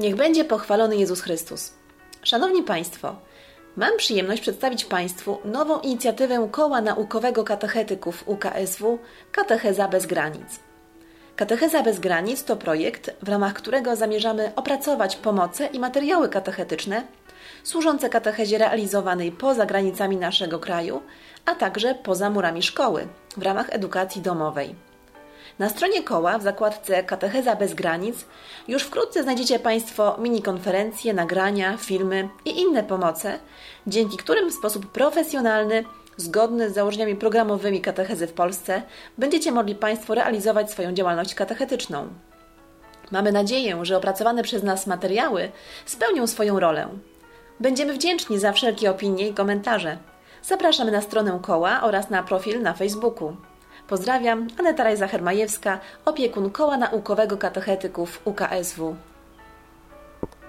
Niech będzie pochwalony Jezus Chrystus. Szanowni Państwo, mam przyjemność przedstawić Państwu nową inicjatywę Koła Naukowego Katechetyków UKSW Katecheza bez granic. Katecheza bez granic to projekt, w ramach którego zamierzamy opracować pomoce i materiały katechetyczne służące katechezie realizowanej poza granicami naszego kraju, a także poza murami szkoły w ramach edukacji domowej. Na stronie koła w zakładce Katecheza bez granic już wkrótce znajdziecie Państwo mini-konferencje, nagrania, filmy i inne pomoce, dzięki którym w sposób profesjonalny, zgodny z założeniami programowymi katechezy w Polsce, będziecie mogli Państwo realizować swoją działalność katechetyczną. Mamy nadzieję, że opracowane przez nas materiały spełnią swoją rolę. Będziemy wdzięczni za wszelkie opinie i komentarze. Zapraszamy na stronę koła oraz na profil na Facebooku. Pozdrawiam, Aneta Rajza-Hermajewska, opiekun Koła Naukowego Katechetyków UKSW.